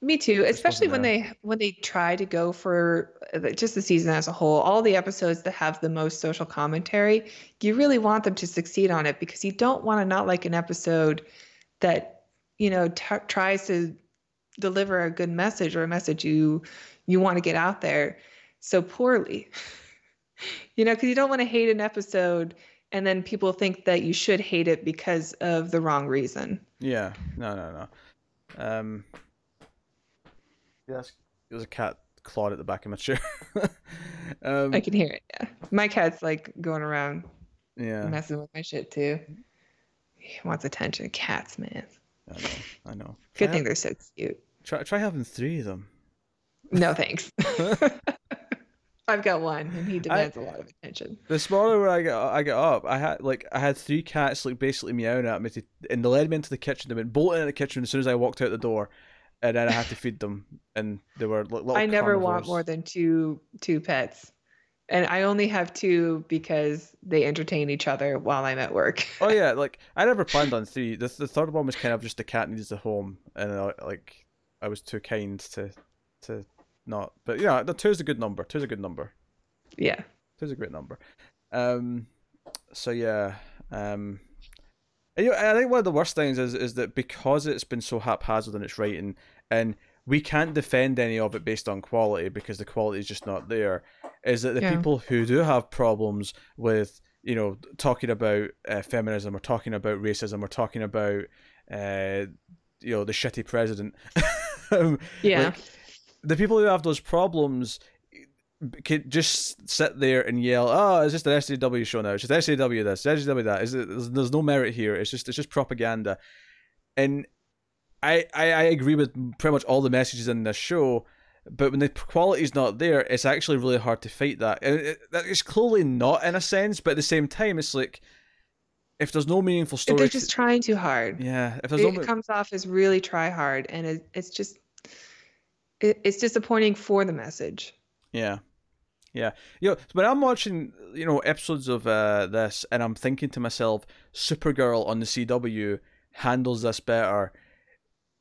Me too, especially when there. they when they try to go for just the season as a whole. All the episodes that have the most social commentary, you really want them to succeed on it because you don't want to not like an episode that you know t- tries to deliver a good message or a message you you want to get out there so poorly. you know, because you don't want to hate an episode and then people think that you should hate it because of the wrong reason. yeah, no, no, no. Um, yes, there's a cat clawed at the back of my chair. um, I can hear it. Yeah, my cat's like going around yeah, messing with my shit too. He wants attention. Cats, man. I know, I know. Good thing they're so cute. Try, try having three of them. No thanks. I've got one, and he demands a lot of attention. This morning when I got I got up, I had like I had three cats like basically meowing at me, to, and they led me into the kitchen. They went bolting in the kitchen as soon as I walked out the door, and then I had to feed them, and they were li- little. I never want more than two two pets, and I only have two because they entertain each other while I'm at work. Oh yeah, like I never planned on three. The the third one was kind of just the cat needs a home, and uh, like I was too kind to to not. But yeah, the two's a good number. Two's a good number. yeah. Two's a great number. Um, so yeah, um, and, you know, I think one of the worst things is is that because it's been so haphazard in its writing, and we can't defend any of it based on quality because the quality is just not there. Is that the Yeah. people who do have problems with you know talking about uh, feminism or talking about racism or talking about uh, you know the shitty president, Yeah. like, the people who have those problems could just sit there and yell, "Oh, it's just an SJW show now. It's just SJW this, SJW that. Is it, there's, there's no merit here. It's just it's just propaganda." And I, I I agree with pretty much all the messages in this show, but when the quality's not there, it's actually really hard to fight that. And it, that is clearly not in a sense, but at the same time, it's like if there's no meaningful story, they're just trying too hard. yeah, if there's it no me- comes off as really try hard, and it, it's just it, it's disappointing for the message. Yeah. Yeah. You know, when I'm watching, you know, episodes of uh, this and I'm thinking to myself, Supergirl on the CW handles this better.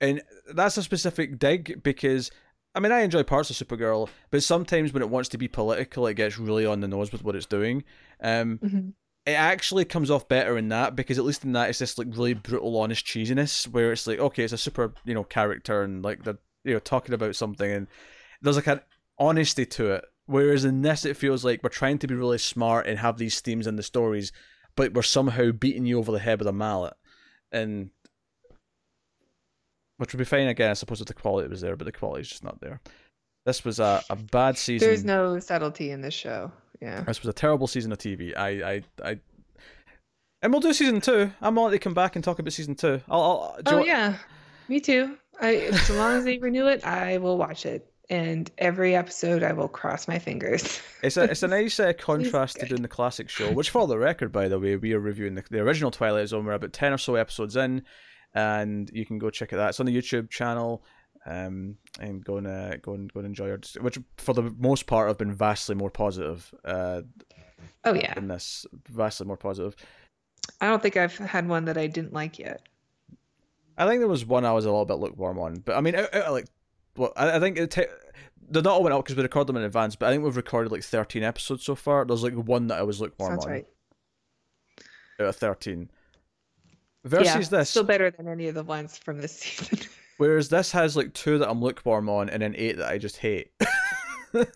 and that's a specific dig because I mean I enjoy parts of Supergirl, but sometimes when it wants to be political, it gets really on the nose with what it's doing. Um, mm-hmm. It actually comes off better in that because at least in that it's this like really brutal, honest cheesiness where it's like okay, it's a super you know character and like they're you know talking about something and there's like an honesty to it. Whereas in this, it feels like we're trying to be really smart and have these themes in the stories, but we're somehow beating you over the head with a mallet, and which would be fine again, I suppose, if the quality was there, but the quality is just not there. This was a, a bad season. There's no subtlety in this show. Yeah. This was a terrible season of TV. I, I, I, and we'll do season two. I'm all to come back and talk about season two. I'll, I'll oh want... yeah, me too. I, as long as they renew it, I will watch it. And every episode, I will cross my fingers. it's a it's a nice uh, contrast to doing the classic show, which, for the record, by the way, we are reviewing the, the original Twilight Zone. We're about ten or so episodes in, and you can go check it out. It's on the YouTube channel. Um, and go and uh, go and go and enjoy it. Which, for the most part, have been vastly more positive. Uh, oh yeah, in this vastly more positive. I don't think I've had one that I didn't like yet. I think there was one I was a little bit lukewarm on, but I mean, I, I, like, well, I, I think it. T- they're not all went out because we recorded them in advance, but I think we've recorded like thirteen episodes so far. There's like one that I was lukewarm Sounds on. right. Out of thirteen. Versus yeah, this, still better than any of the ones from this season. whereas this has like two that I'm lukewarm on, and then eight that I just hate.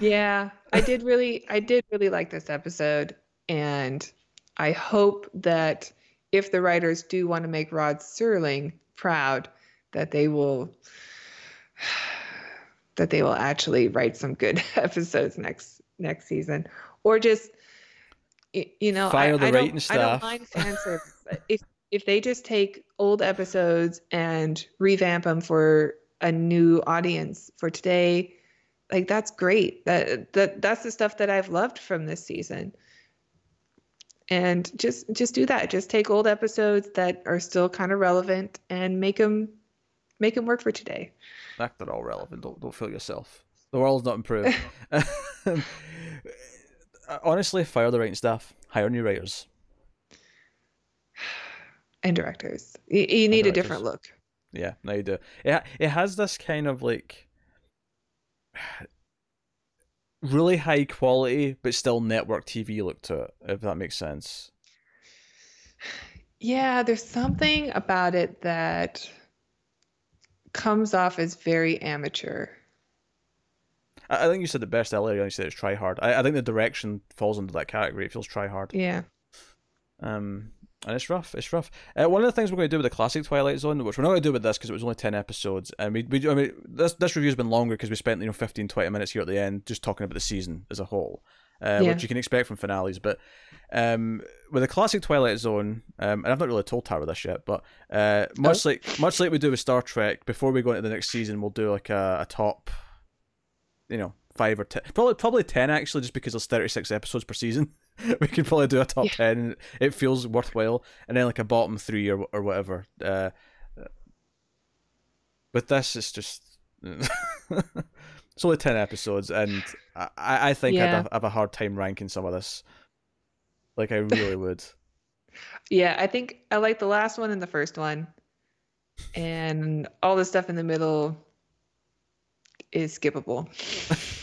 yeah, I did really, I did really like this episode, and I hope that if the writers do want to make Rod Serling proud, that they will that they will actually write some good episodes next next season, or just you know, fire I, the I writing don't. I don't mind fan service. if if they just take old episodes and revamp them for a new audience for today, like that's great. That that that's the stuff that I've loved from this season and just just do that just take old episodes that are still kind of relevant and make them make them work for today Act they're all relevant don't, don't feel yourself the world's not improved Uh, honestly fire the writing staff hire new writers. And directors. You, you need a different look. Yeah now you do. It, it has this kind of like really high quality but still network TV look to it, if that makes sense. Yeah, there's something about it that comes off as very amateur. I, I think you said the best earlier. You said it's try hard. I, I think the direction falls into that category. It feels try hard. Yeah. Um, and it's rough. It's rough. Uh, one of the things we're going to do with the classic Twilight Zone, which we're not going to do with this because it was only ten episodes, and we, we I mean, this this review's been longer because we spent you know 15, 20 minutes here at the end just talking about the season as a whole, uh, yeah. which you can expect from finales. But um, with the classic Twilight Zone, um, and I've not really told Tara this yet, but uh, much oh. like much like we do with Star Trek, before we go into the next season, we'll do like a, a top, you know, five or ten, probably probably ten actually, just because there's thirty six episodes per season. we could probably do a top yeah. ten. It feels worthwhile, and then like a bottom three or or whatever. Uh, but this is just it's only ten episodes, and I I think yeah. I'd have, have a hard time ranking some of this. Like I really would. Yeah, I think I like the last one and the first one, and all the stuff in the middle is skippable.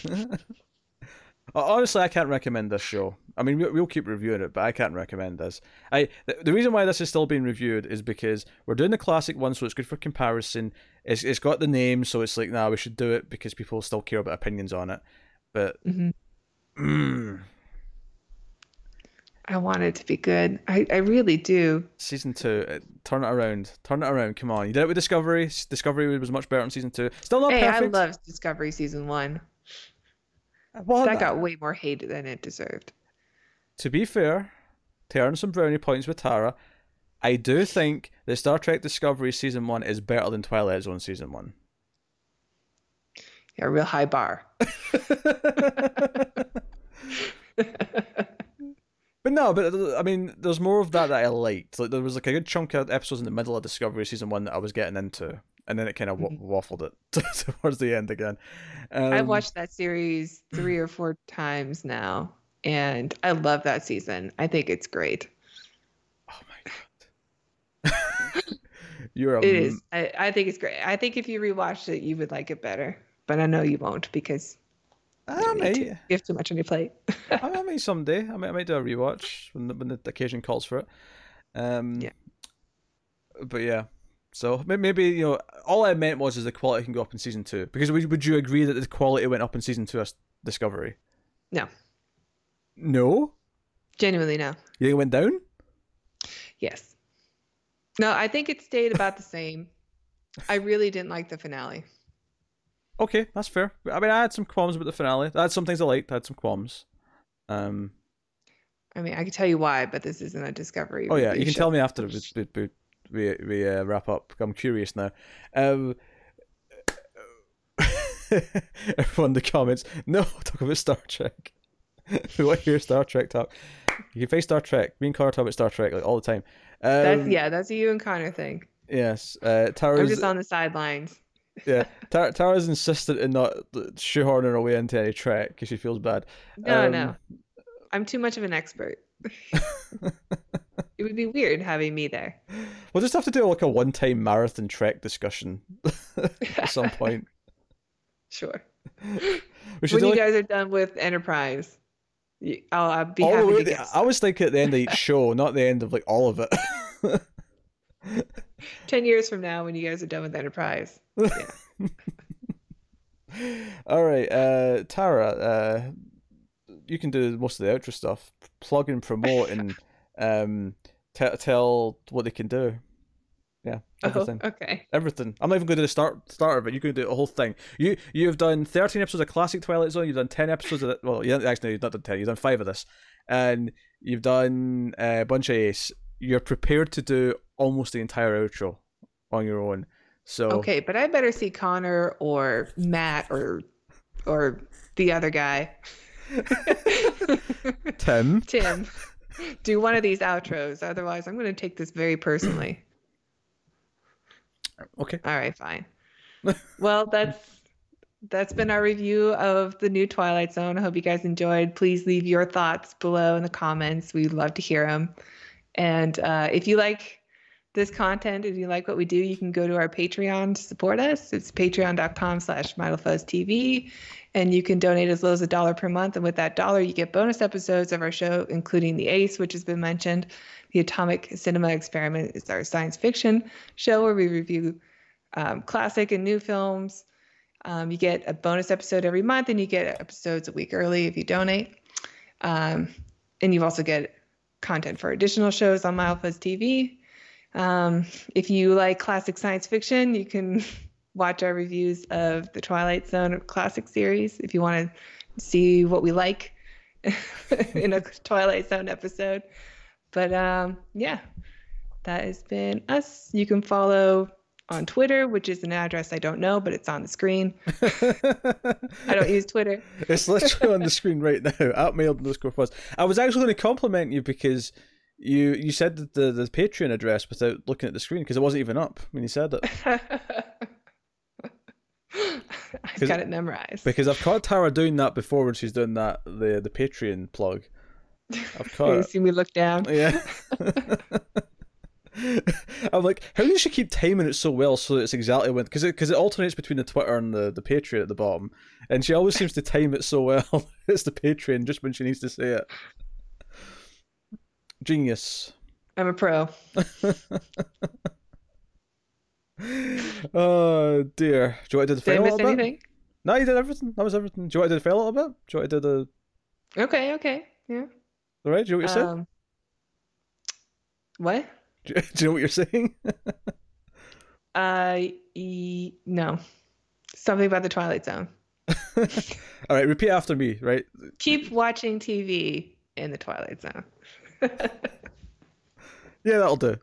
Honestly, I can't recommend this show. I mean, we'll keep reviewing it, but I can't recommend this. I the reason why this is still being reviewed is because we're doing the classic one, so it's good for comparison. It's it's got the name, so it's like, nah, we should do it because people still care about opinions on it. But mm-hmm. mm, I want it to be good. I, I really do. Season two, uh, turn it around. Turn it around. Come on, you did it with Discovery. Discovery was much better in season two. Still not hey, perfect. I loved Discovery season one. Well, that got way more hate than it deserved. To be fair, to earn some brownie points with Tara, I do think that Star Trek Discovery season one is better than Twilight Zone season one. Yeah, real high bar. But no, but I mean, there's more of that that I liked. Like there was like a good chunk of episodes in the middle of Discovery season one that I was getting into, and then it kind of mm-hmm. waffled it towards the end again. Um, I've watched that series three or four times now, and I love that season. I think it's great. Oh my god! You're a It is. I, I think it's great. I think if you rewatched it, you would like it better. But I know you won't because I you, don't need to. may. you have too much on your plate. I may- I someday. I might, I might do a rewatch when the, when the occasion calls for it. Um, Yeah. But yeah, so maybe you know, all I meant was is the quality can go up in season two. Because would, would you agree that the quality went up in season two as Discovery? No. No. Genuinely, no. You think it went down? Yes. No, I think it stayed about the same. I really didn't like the finale. Okay, that's fair. I mean, I had some qualms about the finale. I had some things I liked. I had some qualms. Um. I mean, I can tell you why, but this isn't a Discovery. Oh yeah, you can show. tell me after we we, we, we, uh, wrap up. I'm curious now. Um, everyone in the comments, no, talk about Star Trek. we want to hear Star Trek talk. You can face Star Trek. Me and Connor talk about Star Trek like all the time. Um, That's yeah, that's a you and Connor thing. Yes. Uh, I'm just on the sidelines. Yeah. Tara, Tara's insistent in not shoehorning her way into any Trek because she feels bad. No, Um, no. I'm too much of an expert. it would be weird having me there. We'll just have to do like a one-time marathon Trek discussion at some point. Sure. We When you like, guys are done with Enterprise, I'll, I'll be all happy to guess. I was thinking at the end of each show, not the end of like all of it. Ten years from now, when you guys are done with Enterprise, Yeah. all right, uh, Tara, uh, you can do most of the outro stuff. Plug and promote and um, t- tell what they can do. Yeah, everything. Oh, okay. Everything. I'm not even going to do the start start of it. You can do the whole thing. You you've done 13 episodes of classic Twilight Zone. You've done 10 episodes of it. Well, you actually you've not done 10. You've done five of this, and you've done uh, a bunch of Ace. You're prepared to do almost the entire outro on your own. So Okay, but I better see Connor or Matt or or the other guy, Tim. Tim, do one of these outros. Otherwise, I'm going to take this very personally. Okay. All right, fine. well, that's that's been our review of the new Twilight Zone. I hope you guys enjoyed. Please leave your thoughts below in the comments. We'd love to hear them. And uh, if you like this content if you like what we do, you can go to our Patreon to support us. It's patreon.com slash TV. And you can donate as low as a dollar per month. And with that dollar, you get bonus episodes of our show, including The Ace, which has been mentioned. The Atomic Cinema Experiment is our science fiction show where we review um, classic and new films. Um, you get a bonus episode every month, and you get episodes a week early if you donate. Um, and you also get content for additional shows on Mild Fuzz TV. Um, if you like classic science fiction, you can watch our reviews of the Twilight Zone classic series if you want to see what we like in a Twilight Zone episode. But um, yeah, that has been us. You can follow on Twitter, which is an address I don't know, but it's on the screen. I don't use Twitter. it's literally on the screen right now. At mild underscore fuzz. I was actually going to compliment you because you you said that the the Patreon address without looking at the screen because it wasn't even up when you said it. I've got it memorized. Because I've caught Tara doing that before when she's doing that the the Patreon plug. I've caught you see me look down. Yeah. I'm like, how does she keep timing it so well so that it's exactly when? Because it because it alternates between the Twitter and the the Patreon at the bottom, and she always seems to time it so well. it's the Patreon just when she needs to say it. Genius. I'm a pro. oh dear. Do you want to do the Did I fail a miss little bit? No, you did everything. That was everything. Do you want to do the fail a little bit? Do you want to do the? Okay, okay. Yeah. All right. Do you know what saying? Um, what? Do you, know what you're saying? Uh, e- no. Something about the Twilight Zone. All right. Repeat after me. Right. Keep watching TV in the Twilight Zone. Yeah, that'll do.